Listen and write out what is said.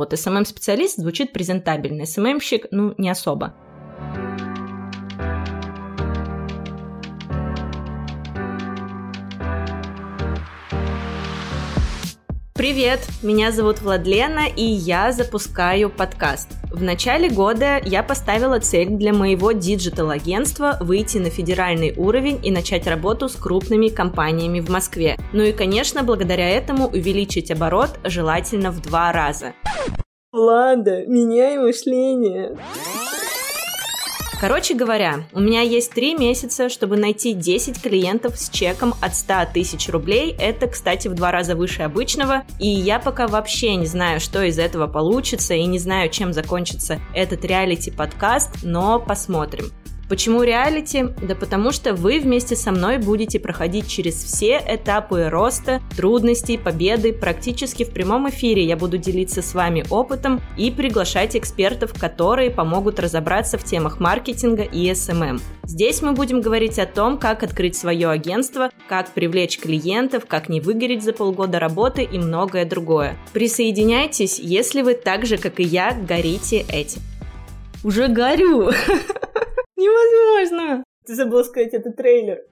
Вот SMM-специалист звучит презентабельно, SMM-щик, ну, не особо. Привет, меня зовут Владлена, и я запускаю подкаст. В начале года я поставила цель для моего digital-агентства выйти на федеральный уровень и начать работу с крупными компаниями в Москве. Ну и, конечно, благодаря этому увеличить оборот желательно в два раза. Влада, меняй мышление. Короче говоря, у меня есть три месяца, чтобы найти 10 клиентов с чеком от 100 тысяч рублей. Это, кстати, в два раза выше обычного. И я пока вообще не знаю, что из этого получится, и не знаю, чем закончится этот реалити-подкаст, но посмотрим. Почему реалити? Да потому что вы вместе со мной будете проходить через все этапы роста, трудностей, победы. Практически в прямом эфире я буду делиться с вами опытом и приглашать экспертов, которые помогут разобраться в темах маркетинга и SMM. Здесь мы будем говорить о том, как открыть свое агентство, как привлечь клиентов, как не выгореть за полгода работы и многое другое. Присоединяйтесь, если вы так же, как и я, горите этим. Уже горю! Невозможно! Ты забыла сказать, это трейлер.